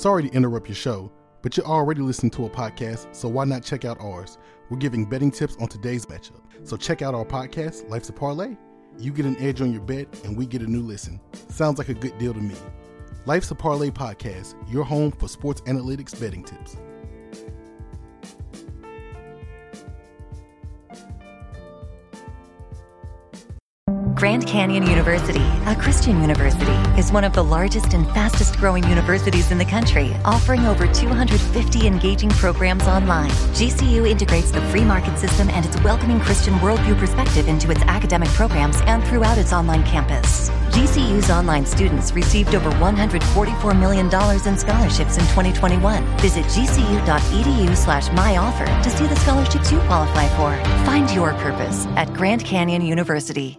Sorry to interrupt your show, but you're already listening to a podcast, so why not check out ours? We're giving betting tips on today's matchup. So check out our podcast, Life's a Parlay. You get an edge on your bet, and we get a new listen. Sounds like a good deal to me. Life's a Parlay podcast, your home for sports analytics betting tips. Grand Canyon University, a Christian university, is one of the largest and fastest growing universities in the country, offering over 250 engaging programs online. GCU integrates the free market system and its welcoming Christian worldview perspective into its academic programs and throughout its online campus. GCU's online students received over $144 million in scholarships in 2021. Visit gcu.edu slash myoffer to see the scholarships you qualify for. Find your purpose at Grand Canyon University.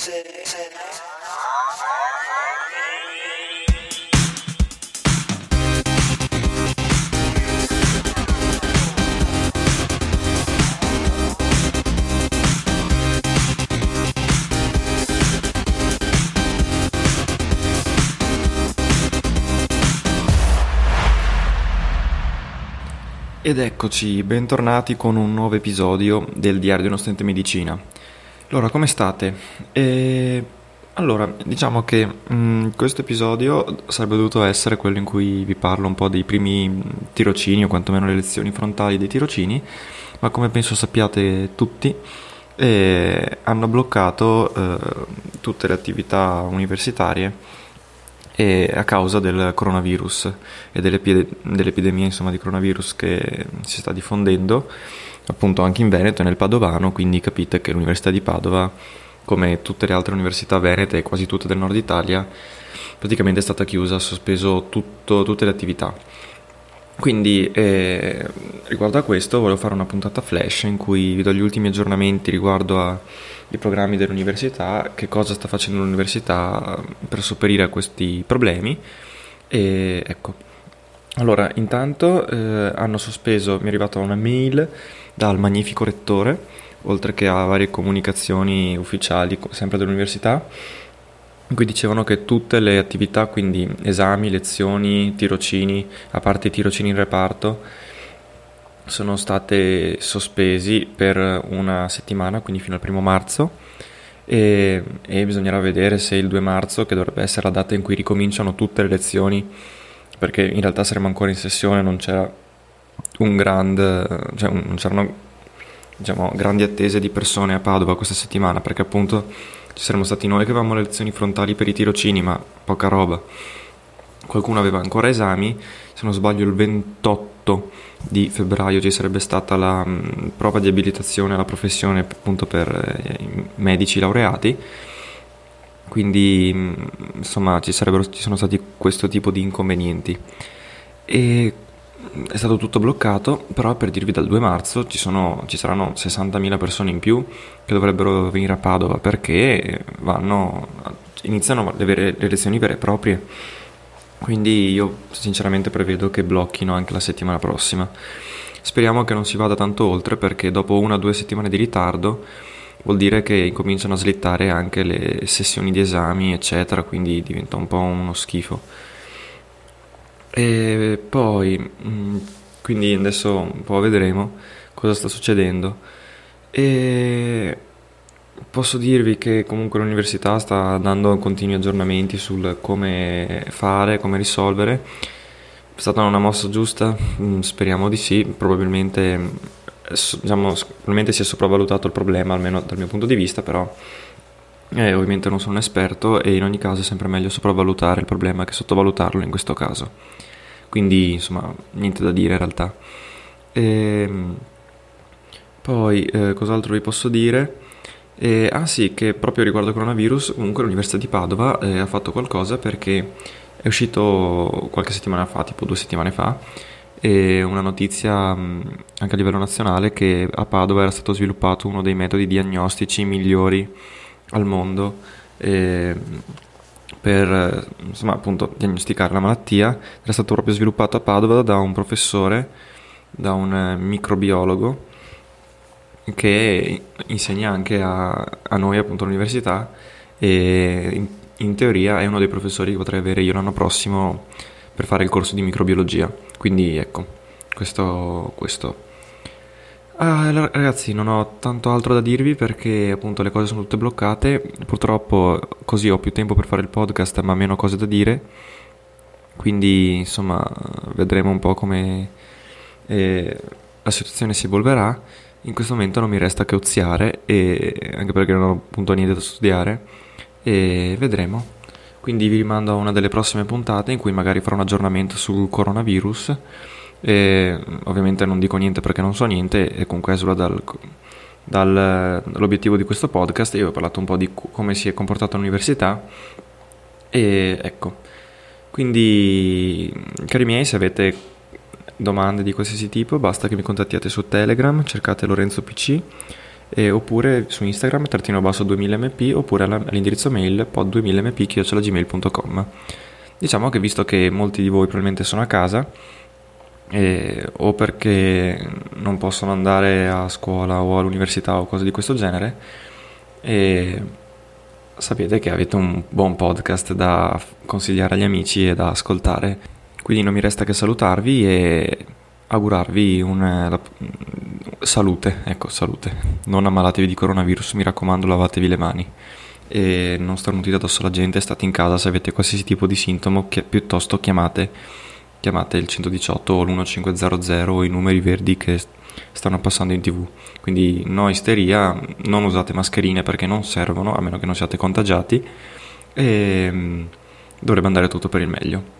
Ed eccoci, bentornati con un nuovo episodio del Diario di uno studente di medicina. Allora, come state? E... Allora, diciamo che mh, questo episodio sarebbe dovuto essere quello in cui vi parlo un po' dei primi tirocini o quantomeno le lezioni frontali dei tirocini, ma come penso sappiate tutti, eh, hanno bloccato eh, tutte le attività universitarie e a causa del coronavirus e dell'epidemia insomma, di coronavirus che si sta diffondendo appunto anche in Veneto e nel Padovano, quindi capite che l'Università di Padova, come tutte le altre università venete e quasi tutte del nord Italia, praticamente è stata chiusa, ha sospeso tutto, tutte le attività. Quindi eh, riguardo a questo volevo fare una puntata flash in cui vi do gli ultimi aggiornamenti riguardo ai programmi dell'università, che cosa sta facendo l'università per sopperire a questi problemi. E ecco. Allora, intanto eh, hanno sospeso, mi è arrivata una mail dal magnifico rettore, oltre che a varie comunicazioni ufficiali sempre dell'università, in cui dicevano che tutte le attività, quindi esami, lezioni, tirocini, a parte i tirocini in reparto, sono state sospesi per una settimana, quindi fino al primo marzo, e, e, bisognerà vedere se il 2 marzo, che dovrebbe essere la data in cui ricominciano tutte le lezioni, perché in realtà saremo ancora in sessione, non c'era un grande, cioè non c'erano diciamo, grandi attese di persone a Padova questa settimana, perché appunto ci saremmo stati noi che avevamo le lezioni frontali per i tirocini, ma poca roba. Qualcuno aveva ancora esami, se non sbaglio il 28 di febbraio ci sarebbe stata la mh, prova di abilitazione alla professione appunto per eh, medici laureati. Quindi mh, insomma ci, ci sono stati questo tipo di inconvenienti. E è stato tutto bloccato, però per dirvi dal 2 marzo ci, sono, ci, saranno 60.000 persone in più che dovrebbero venire a Padova perché vanno, iniziano le, vere, le lezioni vere e proprie. Quindi io sinceramente prevedo che blocchino anche la settimana prossima. Speriamo che non si vada tanto oltre perché dopo una o due settimane di ritardo vuol dire che incominciano a slittare anche le sessioni di esami, eccetera, quindi diventa un po' uno schifo. E poi, mm, quindi adesso un po' vedremo cosa sta succedendo. E posso dirvi che comunque l'università sta dando continui aggiornamenti sul come fare, come risolvere. È stata una mossa giusta? Mm, speriamo di sì, probabilmente, diciamo, probabilmente si è sopravvalutato il problema, almeno dal mio punto di vista, però eh, ovviamente non sono un esperto e in ogni caso è sempre meglio sopravvalutare il problema che sottovalutarlo in questo caso. Quindi, insomma, niente da dire in realtà. E, ehm, poi, eh, cos'altro vi posso dire? Eh, ah sì, che proprio riguardo coronavirus, comunque l'Università di Padova eh, ha fatto qualcosa perché è uscito qualche settimana fa, tipo due settimane fa, una notizia mh, anche a livello nazionale che a Padova era stato sviluppato uno dei metodi diagnostici migliori al mondo eh, per insomma, appunto, diagnosticare la malattia. Era stato proprio sviluppato a Padova da un professore, da un microbiologo che insegna anche a, a noi appunto all'università e in teoria è uno dei professori che potrei avere io l'anno prossimo per fare il corso di microbiologia. Quindi ecco, questo... questo. Ah, ragazzi, non ho tanto altro da dirvi perché appunto le cose sono tutte bloccate. Purtroppo così ho più tempo per fare il podcast ma meno cose da dire. Quindi insomma vedremo un po' come eh, la situazione si evolverà. In questo momento non mi resta che oziare, e, anche perché non ho appunto niente da studiare, e vedremo. Quindi vi rimando a una delle prossime puntate in cui magari farò un aggiornamento sul coronavirus. E, ovviamente non dico niente perché non so niente e comunque esula dal, dal, dall'obiettivo di questo podcast. Io ho parlato un po' di come si è comportata l'università e ecco. Quindi, cari miei, se avete domande di qualsiasi tipo, basta che mi contattiate su Telegram, cercate Lorenzo PC, eh, oppure su Instagram, trattino basso 2000mp, oppure all'indirizzo mail pod2000mp.gmail.com. Diciamo che visto che molti di voi probabilmente sono a casa, eh, o perché non possono andare a scuola o all'università o cose di questo genere, eh, sapete che avete un buon podcast da consigliare agli amici e da ascoltare quindi non mi resta che salutarvi e augurarvi una la, salute, ecco, salute. Non ammalatevi di coronavirus, mi raccomando, lavatevi le mani. E non starnutite addosso alla gente, state in casa se avete qualsiasi tipo di sintomo, che piuttosto chiamate, chiamate il 118 o l'1500 o i numeri verdi che stanno passando in tv. Quindi no isteria, non usate mascherine perché non servono, a meno che non siate contagiati, e mm, dovrebbe andare tutto per il meglio.